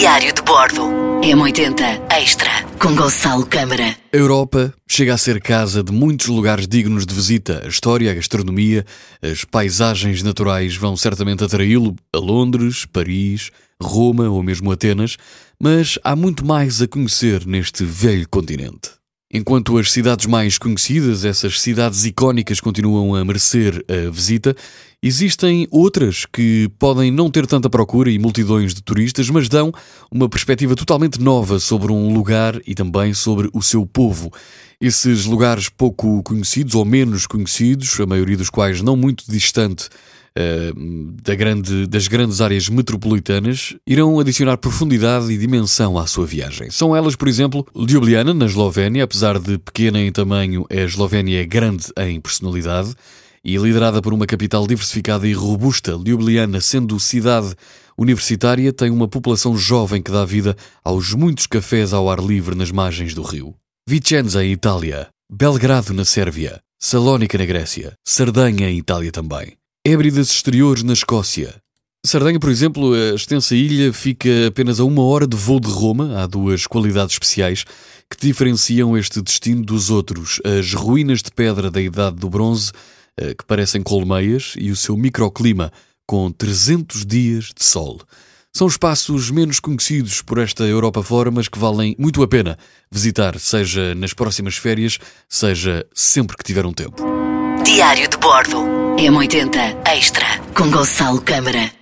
Diário de Bordo. M80 Extra com Gonçalo Câmara. A Europa chega a ser casa de muitos lugares dignos de visita. A história, a gastronomia, as paisagens naturais vão certamente atraí-lo a Londres, Paris, Roma ou mesmo Atenas, mas há muito mais a conhecer neste velho continente. Enquanto as cidades mais conhecidas, essas cidades icónicas, continuam a merecer a visita, existem outras que podem não ter tanta procura e multidões de turistas, mas dão uma perspectiva totalmente nova sobre um lugar e também sobre o seu povo. Esses lugares pouco conhecidos ou menos conhecidos, a maioria dos quais não muito distante uh, da grande, das grandes áreas metropolitanas irão adicionar profundidade e dimensão à sua viagem. São elas, por exemplo, Ljubljana, na Eslovénia, apesar de pequena em tamanho, a Eslovénia é grande em personalidade e liderada por uma capital diversificada e robusta, Ljubljana, sendo cidade universitária, tem uma população jovem que dá vida aos muitos cafés ao ar livre nas margens do rio. Vicenza, em Itália. Belgrado, na Sérvia. Salónica, na Grécia. Sardanha, em Itália também. Hébridas exteriores na Escócia. Sardenha, por exemplo, a extensa ilha fica apenas a uma hora de voo de Roma. Há duas qualidades especiais que diferenciam este destino dos outros: as ruínas de pedra da Idade do Bronze, que parecem colmeias, e o seu microclima, com 300 dias de sol. São espaços menos conhecidos por esta Europa fora, mas que valem muito a pena visitar, seja nas próximas férias, seja sempre que tiver um tempo. Diário de Bordo. M80 Extra com Gonçalo Câmara.